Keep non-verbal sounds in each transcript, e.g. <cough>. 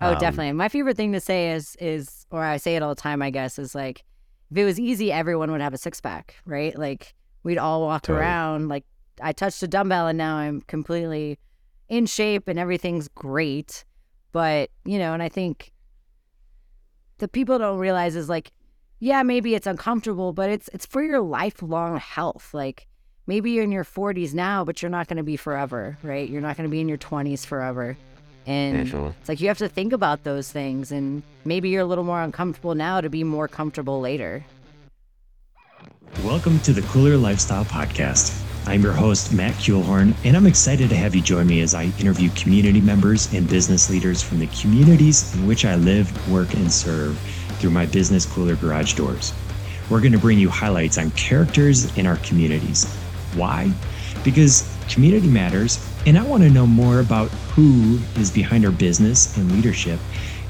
Oh, Um, definitely. My favorite thing to say is is or I say it all the time, I guess, is like if it was easy, everyone would have a six pack, right? Like we'd all walk Totally. around like I touched a dumbbell and now I'm completely in shape and everything's great. But, you know, and I think the people don't realize is like, yeah, maybe it's uncomfortable, but it's it's for your lifelong health. Like maybe you're in your 40s now, but you're not going to be forever, right? You're not going to be in your 20s forever. And Definitely. it's like you have to think about those things, and maybe you're a little more uncomfortable now to be more comfortable later. Welcome to the Kooler Lifestyle Podcast. I'm your host, Matt Kuehlhorn, and I'm excited to have you join me as I interview community members and business leaders from the communities in which I live, work, and serve through my business Kooler Garage doors. We're going to bring you highlights on characters in our communities. Why? Because community matters, and I want to know more about who is behind our business and leadership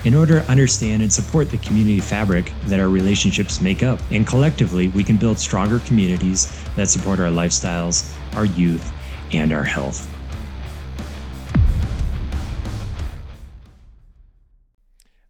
in order to understand and support the community fabric that our relationships make up. And collectively, we can build stronger communities that support our lifestyles, our youth, and our health.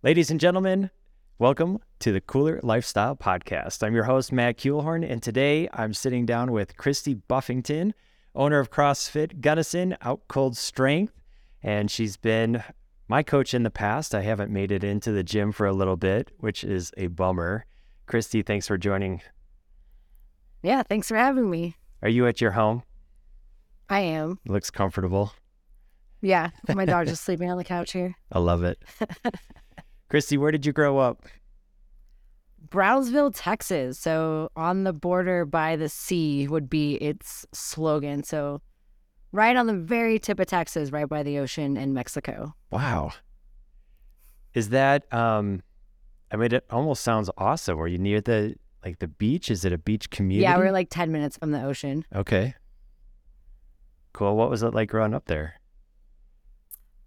Ladies and gentlemen, welcome to the Kooler Lifestyle Podcast. I'm your host, Matt Kuehlhorn, and today I'm sitting down with Christy Buffington, owner of CrossFit Gunnison Out Cold Strength. And she's been my coach in the past. I haven't made it into the gym for a little bit, which is a bummer. Christy, thanks for joining. Yeah, thanks for having me. Are you at your home? I am. Looks comfortable. Yeah, my dog's just <laughs> sleeping on the couch here. I love it. <laughs> Christy, where did you grow up? Brownsville, Texas. So on the border by the sea would be its slogan. So right on the very tip of Texas, right by the ocean in Mexico. Wow. Is that um I mean it almost sounds awesome. Were you near the like the beach? Is it a beach community? Yeah, we're like 10 minutes from the ocean. Okay. Cool. What was it like growing up there?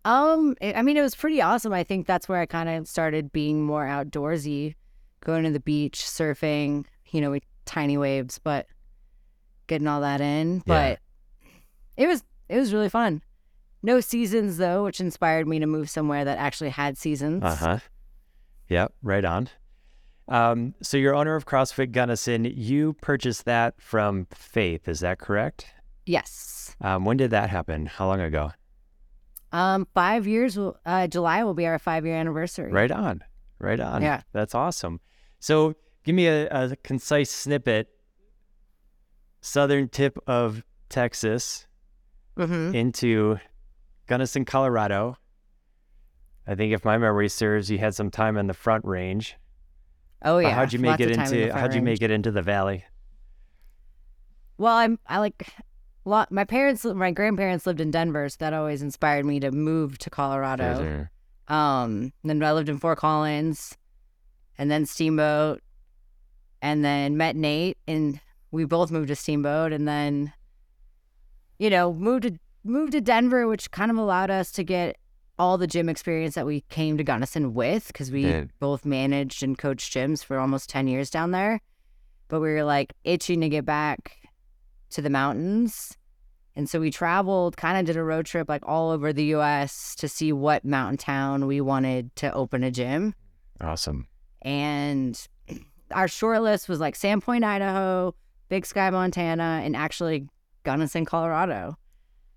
Um, it, I mean, it was pretty awesome. I think that's where I kind of started being more outdoorsy, going to the beach, surfing, you know, with tiny waves, but getting all that in. Yeah. But it was it was really fun. No seasons though, which inspired me to move somewhere that actually had seasons. Uh-huh. Yep, right on. Um, so you're owner of CrossFit Gunnison. You purchased that from Faith, is that correct? Yes. Um, when did that happen? How long ago? Um, five years. Will, uh, July will be our five year anniversary. Right on. Right on. Yeah. That's awesome. So give me a, a concise snippet. Southern tip of Texas Mm-hmm. into Gunnison, Colorado. I think if my memory serves, you had some time in the front range. Oh Uh, yeah. how'd you make Lots it time in into how'd you range. make it into the valley? Well, I'm I like lot. My parents, my grandparents lived in Denver, so that always inspired me to move to Colorado. Um, then I lived in Fort Collins, and then Steamboat, and then met Nate, and we both moved to Steamboat, and then, you know, moved to moved to Denver, which kind of allowed us to get all the gym experience that we came to Gunnison with, because we both managed and coached gyms for almost ten years down there. But we were like itching to get back to the mountains. And so we traveled, kind of did a road trip like all over the US to see what mountain town we wanted to open a gym. Awesome. And our short list was like Sandpoint, Idaho, Big Sky, Montana, and actually Gunnison, Colorado.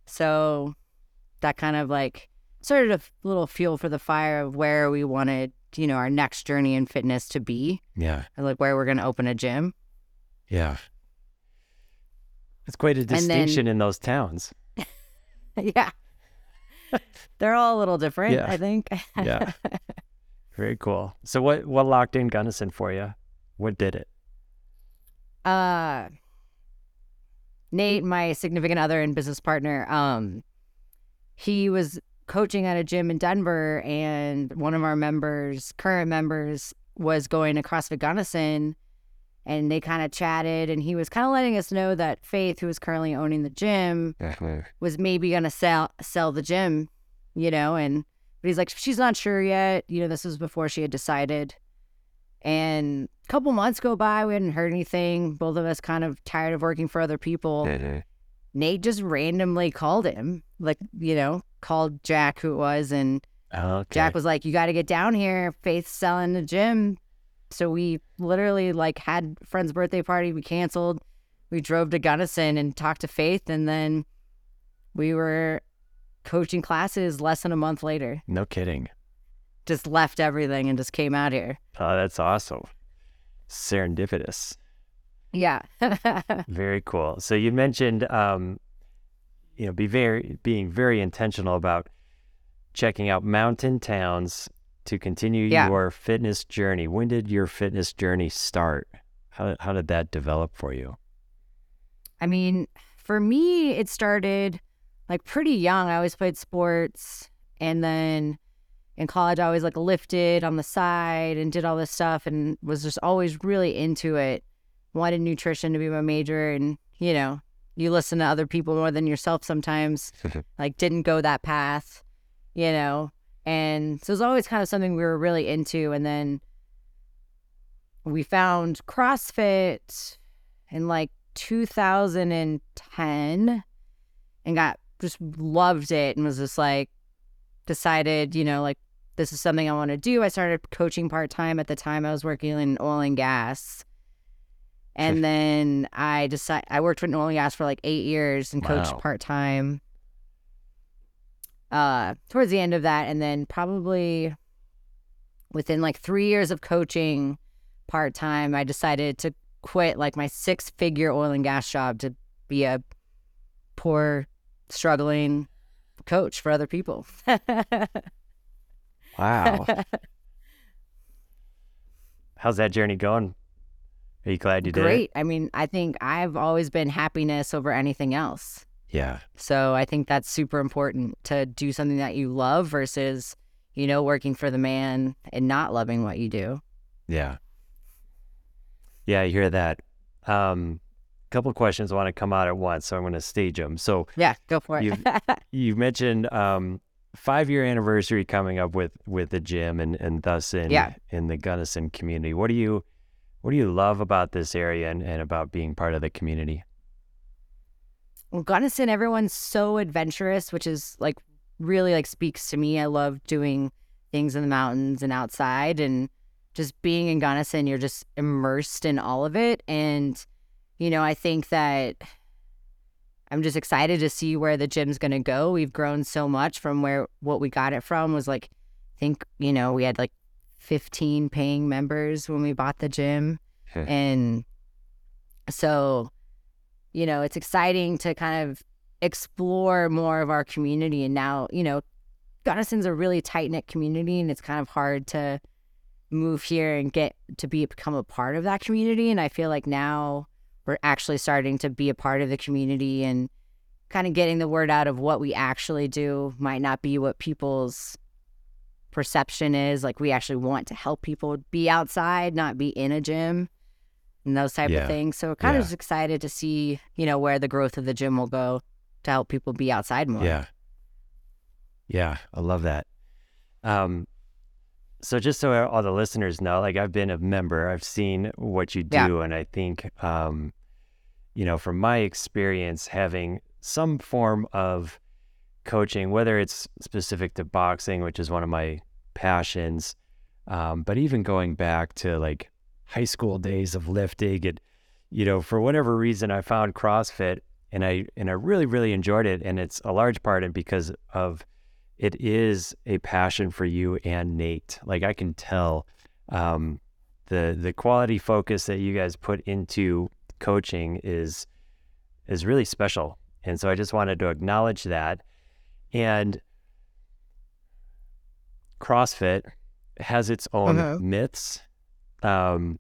So that kind of like started a little fuel for the fire of where we wanted, you know, our next journey in fitness to be, Yeah. and like where we're going to open a gym. Yeah. It's quite a then- distinction in those towns. <laughs> yeah. They're all a little different, Yeah. I think. Yeah. <laughs> Very cool. So what what locked in Gunnison for you? What did it? uh Nate, my significant other and business partner, um, he was coaching at a gym in Denver, and one of our members, current members, was going to CrossFit Gunnison, and they kind of chatted, and he was kind of letting us know that Faith, who is currently owning the gym, <laughs> was maybe gonna sell sell the gym, you know, and but he's like, she's not sure yet. You know, this was before she had decided. And a couple months go by, we hadn't heard anything. Both of us kind of tired of working for other people. Mm-hmm. Nate just randomly called him, like, you know, called Jack, who it was, and Okay. Jack was like, "You got to get down here. Faith's selling the gym." So we literally like had a friend's birthday party. We canceled. We drove to Gunnison and talked to Faith, and then we were coaching classes less than a month later. no kidding. Just left everything and just came out here. Oh, that's awesome. Serendipitous. Yeah. <laughs> Very cool. So you mentioned, um, you know, be very being very intentional about checking out mountain towns to continue Yeah. your fitness journey. When did your fitness journey start? How how did that develop for you? I mean, for me, it started like pretty young. I always played sports. And then in college, I always like lifted on the side and did all this stuff and was just always really into it. Wanted nutrition to be my major. And, you know, you listen to other people more than yourself sometimes. <laughs> like, didn't go that path, you know. And so it was always kind of something we were really into. And then we found CrossFit in like 2010 and got just loved it and was just like decided, you know, like this is something I want to do. I started coaching part time at the time. I was working in oil and gas. And then I decided I worked with oil and gas for like eight years and coached Wow. part time. Uh, towards the end of that, and then probably within like three years of coaching part time, I decided to quit like my six figure oil and gas job to be a poor, struggling coach for other people. <laughs> Wow. <laughs> How's that journey going? Are you glad you did it? Great. I mean, I think I've always been happiness over anything else. Yeah. So I think that's super important to do something that you love versus, you know, working for the man and not loving what you do. Yeah. Yeah, I hear that. Um, couple questions want to come out at once, so I'm going to stage them. So Yeah, go for it. You've- <laughs> you mentioned um, five year anniversary coming up with with the gym and and thus in Yeah. in the Gunnison community. What do you what do you love about this area and, and about being part of the community? well, Gunnison, everyone's so adventurous, which is like really like speaks to me. I love doing things in the mountains and outside and just being in Gunnison, you're just immersed in all of it. And, you know, I think that I'm just excited to see where the gym's gonna go. We've grown so much from where what we got it from was like I think, you know, we had like 15 paying members when we bought the gym. And so, you know, it's exciting to kind of explore more of our community. And now, you know, Gunnison's a really tight knit community, and it's kind of hard to move here and get to be become a part of that community. And I feel like now we're actually starting to be a part of the community and kind of getting the word out of what we actually do might not be what people's perception is. Like we actually want to help people be outside, not be in a gym and those type Yeah. of things. So we're kind Yeah. of just excited to see, you know, where the growth of the gym will go to help people be outside more. Yeah. Yeah, I love that. Um, so just so all the listeners know, like I've been a member, I've seen what you do, Yeah. and I think, um, you know, from my experience, having some form of coaching, whether it's specific to boxing, which is one of my passions, um, but even going back to like high school days of lifting, and you know, for whatever reason, I found CrossFit, and I and I really really enjoyed it, and it's a large part and because of it is a passion for you and Nate. Like I can tell um, the the quality focus that you guys put into coaching is is really special. And so I just wanted to acknowledge that. And CrossFit has its own Uh-huh. myths. Um,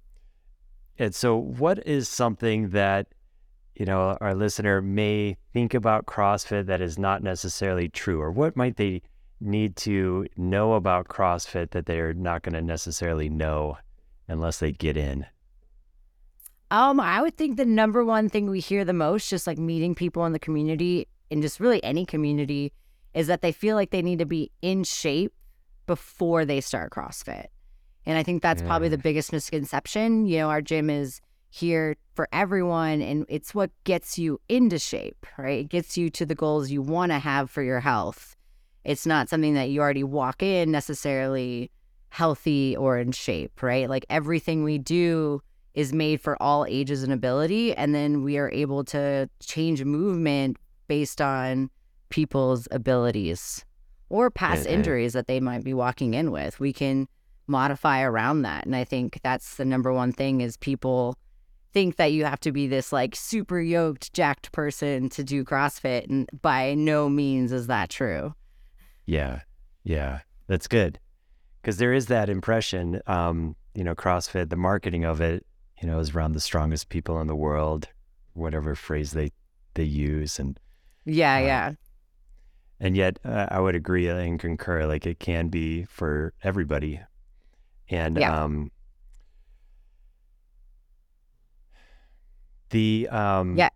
and so, what is something that you know our listener may think about CrossFit that is not necessarily true, or what might they need to know about CrossFit that they're not going to necessarily know unless they get in? Um, I would think the number one thing we hear the most, just like meeting people in the community and just really any community, is that they feel like they need to be in shape before they start CrossFit. And I think that's probably the biggest misconception. You know, our gym is here for everyone and it's what gets you into shape, right? It gets you to the goals you want to have for your health. it's not something that you already walk in necessarily healthy or in shape, right? Like everything we do is made for all ages and ability. And then we are able to change movement based on people's abilities or past Mhm. injuries that they might be walking in with. We can modify around that. And I think that's the number one thing is people think that you have to be this like super yoked, jacked person to do CrossFit. And by no means is that true. Yeah, yeah, that's good because there is that impression. Um, you know, CrossFit, the marketing of it, you know, is around the strongest people in the world, whatever phrase they they use, and Yeah, Uh, yeah. and yet uh, I would agree and concur. Like it can be for everybody, and Yeah. um, the um, Yeah.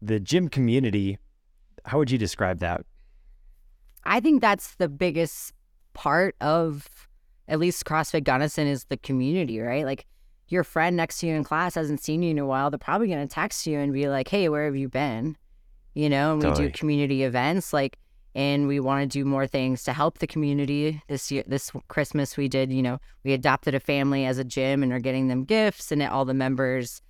the gym community. How would you describe that? I think that's the biggest part of at least CrossFit Gunnison is the community, right? Like your friend next to you in class hasn't seen you in a while. They're probably going to text you and be like, hey, where have you been? You know, and we Totally. do community events like, and we want to do more things to help the community. This year, this Christmas, we did, you know, we adopted a family as a gym and are getting them gifts, and all the members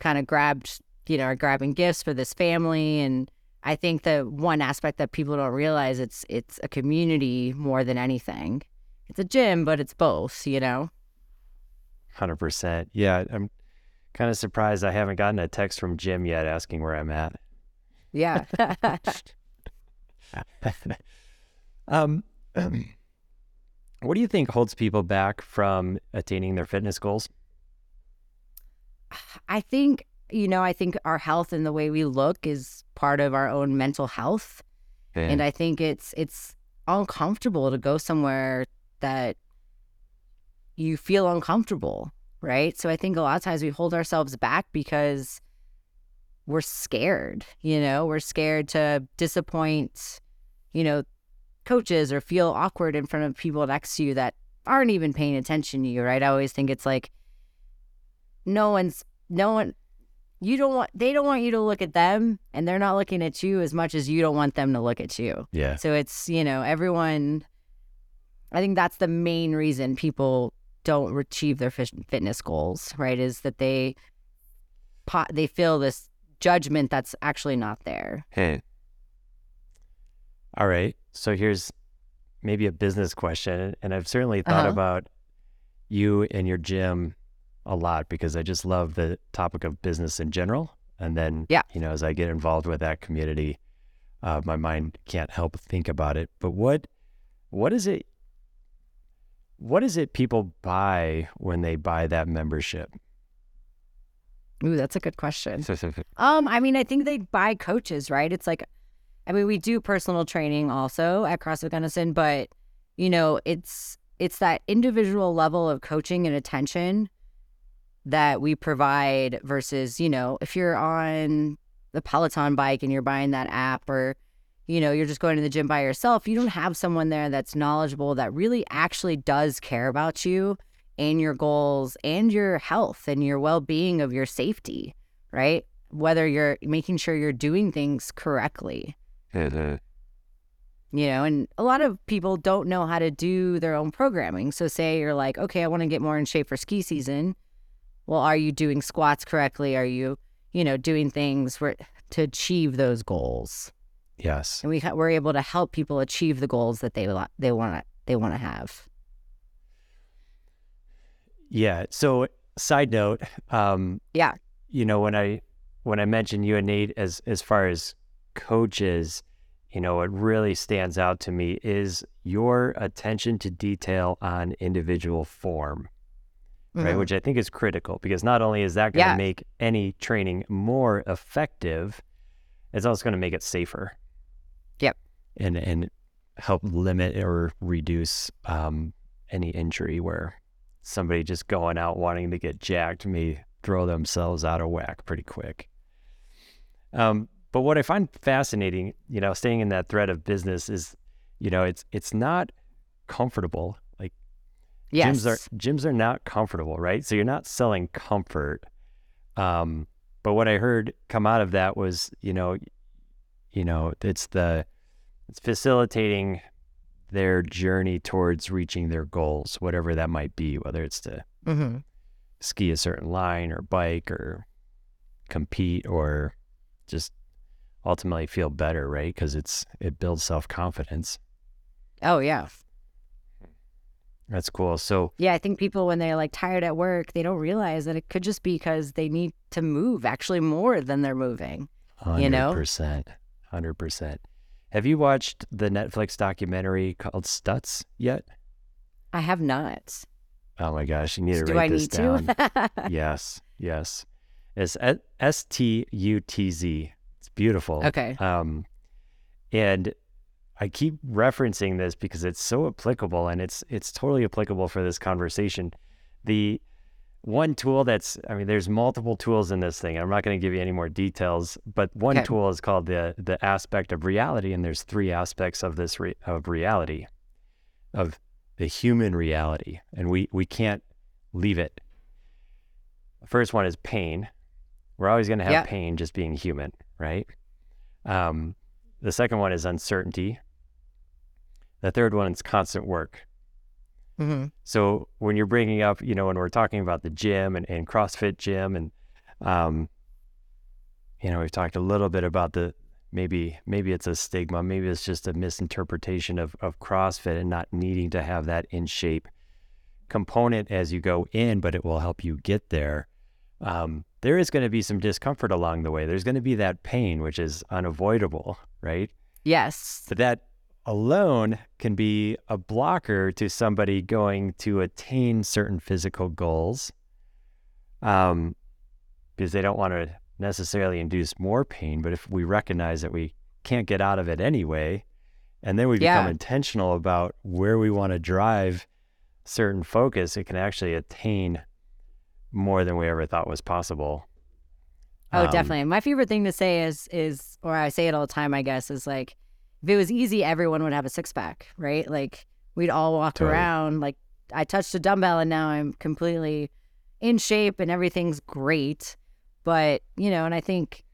kind of grabbed, you know, are grabbing gifts for this family. And I think the one aspect that people don't realize it's it's a community more than anything. It's a gym, but it's both, you know. Hundred percent. Yeah, I'm kind of surprised I haven't gotten a text from Jim yet asking where I'm at. Yeah. <laughs> um, <clears throat> what do you think holds people back from attaining their fitness goals? I think, you know, I think our health and the way we look is part of our own mental health. And I think it's it's uncomfortable to go somewhere that you feel uncomfortable, right? So I think a lot of times we hold ourselves back because we're scared, you know, we're scared to disappoint, you know, coaches or feel awkward in front of people next to you that aren't even paying attention to you, right? I always think it's like no one's no one you don't want they don't want you to look at them and they're not looking at you as much as you don't want them to look at you. yeah, So it's, you know, everyone I think that's the main reason people don't achieve their fit- fitness goals, right? Is that they they feel this judgment that's actually not there. Hey. All right. So here's maybe a business question, and I've certainly thought Uh-huh. about you and your gym a lot because I just love the topic of business in general. And then, Yeah. you know, as I get involved with that community, uh, my mind can't help think about it. But what, what is it? What is it people buy when they buy that membership? Ooh, that's a good question. Um, I mean, I think they buy coaches, right? It's like, I mean, we do personal training also at CrossFit Gunnison, but you know, it's it's that individual level of coaching and attention that we provide versus, you know, if you're on the Peloton bike and you're buying that app or you know, you're just going to the gym by yourself, you don't have someone there that's knowledgeable that really actually does care about you and your goals and your health and your well-being of your safety, right? Whether you're making sure you're doing things correctly. You know and a lot of people don't know how to do their own programming. So say you're like okay i want to get more in shape for ski season. Well are you doing squats correctly? Are you you know doing things for to achieve those goals Yes. and we we're able to help people achieve the goals that they they want to they want to have Yeah. So, side note, um, Yeah. you know, when I when I mentioned you and Nate as as far as coaches, you know, what really stands out to me is your attention to detail on individual form, right? Mhm. Which I think is critical because not only is that going to Yeah. make any training more effective, it's also going to make it safer. And and help limit or reduce um, any injury where somebody just going out wanting to get jacked may throw themselves out of whack pretty quick. Um, but what I find fascinating, you know, staying in that thread of business is, you know, it's it's not comfortable. Like yes gyms are gyms are not comfortable, right? So you're not selling comfort. Um, but what I heard come out of that was, you know, you know, it's the it's facilitating their journey towards reaching their goals, whatever that might be, whether it's to Mm-hmm. ski a certain line or bike or compete or just ultimately feel better, right? Because it's it builds self confidence. Oh yeah. That's cool. So Yeah, I think people when they're like tired at work, they don't realize that it could just be because they need to move actually more than they're moving. hundred You know? percent, hundred percent. Have you watched the Netflix documentary called Stutz yet? I have not. Oh my gosh, you need to Do write I this need down. to? <laughs> yes, yes. It's S T U T Z. It's beautiful. okay. Um, and I keep referencing this because it's so applicable and it's it's totally applicable for this conversation. The one tool that's I mean, there's multiple tools in this thing. I'm not going to give you any more details, but one Okay. tool is called the the aspect of reality, and there's three aspects of this re, of reality, of the human reality, and we we can't leave it. The first one is pain. We're always going to have Yeah. pain just being human, right? Um, the second one is uncertainty. The third one is constant work. Hmm So when you're bringing up, you know, when we're talking about the gym and, and CrossFit gym, and um, you know, we've talked a little bit about the maybe maybe it's a stigma, maybe it's just a misinterpretation of of CrossFit and not needing to have that in shape component as you go in, but it will help you get there. Um, there is going to be some discomfort along the way. There's going to be that pain, which is unavoidable, right? Yes. But that alone can be a blocker to somebody going to attain certain physical goals um, because they don't want to necessarily induce more pain. But if we recognize that we can't get out of it anyway, and then we become intentional about where we want to drive certain focus, it can actually attain more than we ever thought was possible. Oh, Um, definitely. My favorite thing to say is is or I say it all the time, I guess, is like if it was easy, everyone would have a six pack, right? Like we'd all walk Totally. around like I touched a dumbbell and now I'm completely in shape and everything's great. But, you know, and I think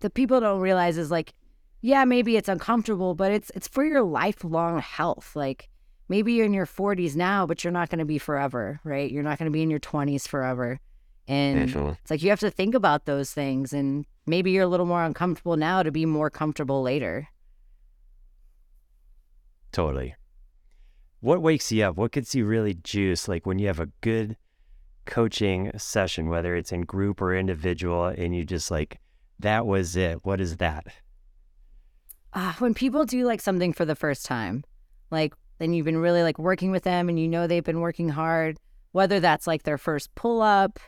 the people don't realize is like, yeah, maybe it's uncomfortable, but it's it's for your lifelong health. Like maybe you're in your 40s now, but you're not going to be forever, right? You're not going to be in your 20s forever. And it's like you have to think about those things and maybe you're a little more uncomfortable now to be more comfortable later. Totally. What wakes you up? What gets you really juiced? Like when you have a good coaching session, whether it's in group or individual, and you just like, that was it. What is that? Ah, when people do like something for the first time, like then you've been really like working with them and you know they've been working hard, whether that's like their first pull up,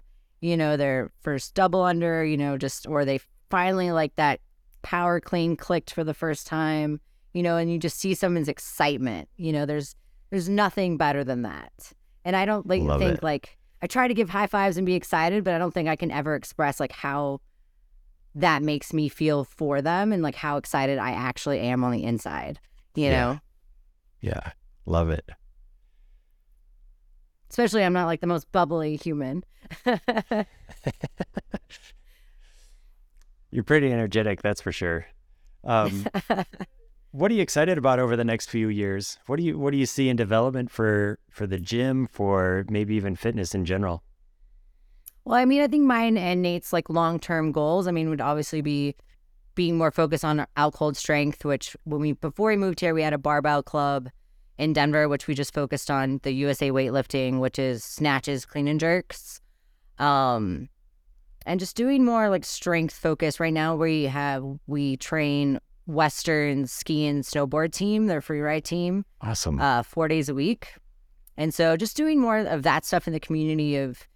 you know, their first double under, you know, just or they finally like that power clean clicked for the first time, you know, and you just see someone's excitement. You know, there's there's nothing better than that. And I don't like Love think it. like I try to give high fives and be excited, but I don't think I can ever express like how that makes me feel for them and like how excited I actually am on the inside. You Yeah. know, Yeah. Love it. Especially I'm not like the most bubbly human. <laughs> You're pretty energetic, that's for sure. Um, <laughs> what are you excited about over the next few years? What do you What do you see in development for for the gym, for maybe even fitness in general? Well, I mean, I think mine and Nate's like long term goals. I mean, would obviously be being more focused on cold strength, which when we before we moved here, we had a barbell club in Denver, which we just focused on the USA weightlifting, which is snatches, clean and jerks, um, and just doing more like strength focus. Right now, we have we train Western ski and snowboard team, their free ride team Awesome. uh, four days a week. And so just doing more of that stuff in the community of,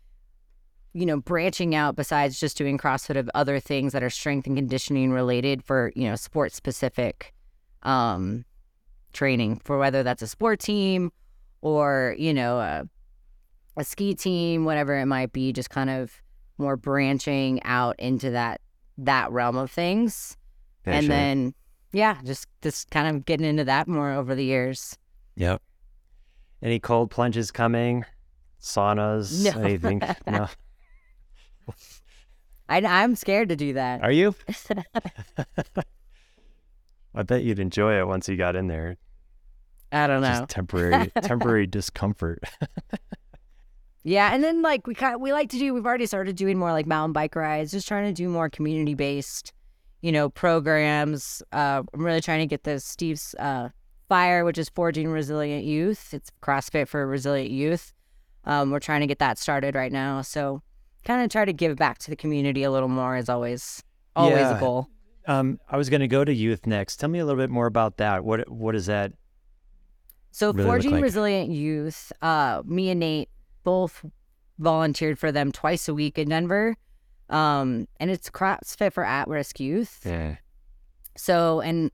you know, branching out besides just doing CrossFit of other things that are strength and conditioning related for, you know, sport specific um, training for whether that's a sport team or, you know, a, a ski team, whatever it might be, just kind of more branching out into that that realm of things. Yeah, and sure. then yeah, just just kind of getting into that more over the years. Yep. Any cold plunges coming? Saunas? No. Anything? <laughs> no. I, I'm scared to do that. Are you? <laughs> I bet you'd enjoy it once you got in there. I don't know. Just temporary <laughs> temporary discomfort. Yeah, and then like we kind we like to do. We've already started doing more like mountain bike rides, just trying to do more community based, you know, programs. Uh, I'm really trying to get the Steve's uh, Fire, which is forging resilient youth. It's CrossFit for resilient youth. Um, we're trying to get that started right now. So, kind of try to give back to the community a little more is always always Yeah. a goal. Um, I was going to go to youth next. Tell me a little bit more about that. What what is that? So really forging like? resilient youth, uh, me and Nate both volunteered for them twice a week in Denver. Um, and it's CrossFit for at-risk youth. Yeah. So, and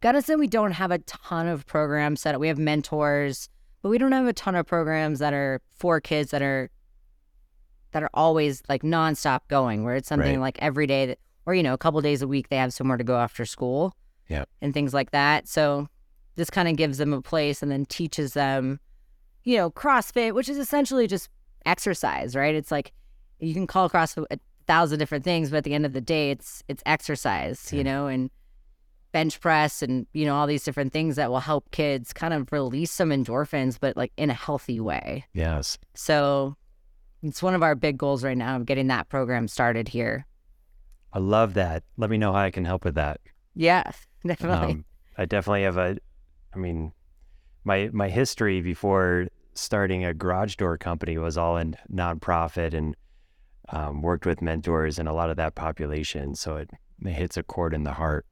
Gunnison, we don't have a ton of programs set up. We have mentors, but we don't have a ton of programs that are for kids that are that are always like nonstop going, where it's something Right. like every day that, or you know, a couple days a week they have somewhere to go after school, Yep. and things like that. So, this kind of gives them a place and then teaches them, you know, CrossFit, which is essentially just exercise, right? It's like you can call CrossFit a thousand different things, but at the end of the day, it's it's exercise, Yeah. you know, and bench press and you know all these different things that will help kids kind of release some endorphins, but like in a healthy way. Yes. So it's one of our big goals right now of getting that program started here. I love that. Let me know how I can help with that. Yeah, definitely. Um, I definitely have a, I mean, my my history before starting a garage door company was all in nonprofit and um, worked with mentors and a lot of that population. So it, it hits a chord in the heart.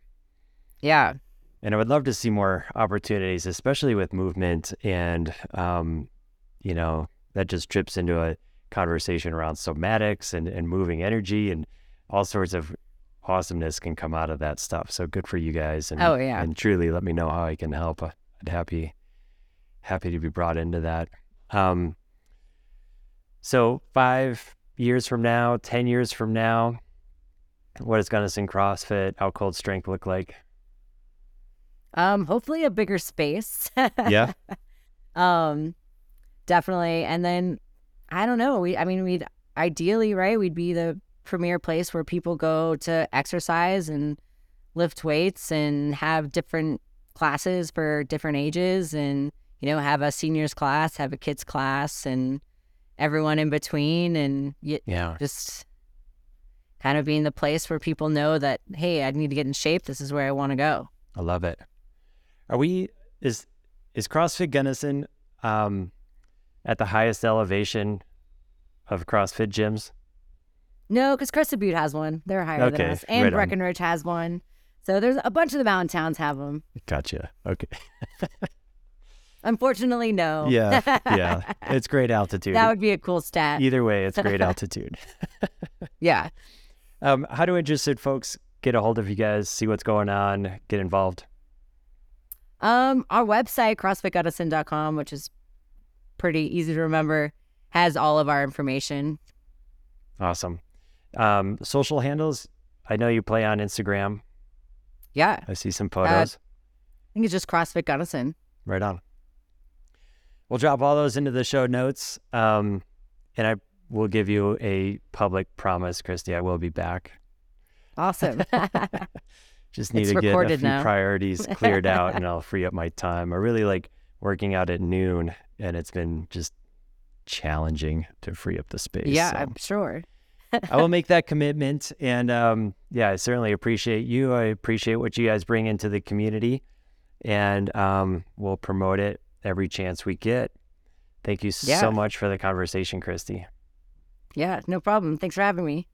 yeah, And I would love to see more opportunities, especially with movement and, um, you know, that just trips into a conversation around somatics and, and moving energy and all sorts of awesomeness can come out of that stuff. So good for you guys. And, Oh, yeah. And truly let me know how I can help. I'd happy, happy to be brought into that. Um, so five years from now, 10 years from now, what is Gunnison CrossFit, How Cold Strength look like? um, hopefully a bigger space. <laughs> Yeah. um, definitely. And then I don't know. We, I mean, we'd ideally, right? We'd be the premier place where people go to exercise and lift weights and have different classes for different ages and you know have a seniors class have a kids class and everyone in between and y- Yeah. just kind of being the place where people know that hey i need to get in shape this is where i want to go I love it. Are we is is CrossFit Gunnison um at the highest elevation of CrossFit gyms? No because crested butte has one they're higher Okay, than us and right on. breckenridge has one so there's a bunch of the mountain towns have them Gotcha. Okay. <laughs> unfortunately no Yeah. <laughs> Yeah. It's great altitude. that would be a cool stat Either way, it's great <laughs> altitude. yeah Um, how do interested folks get a hold of you guys, see what's going on, get involved? Um, our website, crossfitgunnison.com, which is pretty easy to remember, has all of our information. Awesome. Um, social handles. I know you play on Instagram. Yeah. I see some photos. I think it's just CrossFit Gunnison. Right on. We'll drop all those into the show notes. Um, and I will give you a public promise, Christy. I will be back. Awesome. <laughs> Just need It's to get a few now. priorities <laughs> cleared out and I'll free up my time. I really like working out at noon and it's been just challenging to free up the space. yeah, so. I'm sure. I will make that commitment. And um, yeah, I certainly appreciate you. I appreciate what you guys bring into the community. And um, we'll promote it every chance we get. Thank you Yeah. so much for the conversation, Christy. Yeah, no problem. Thanks for having me.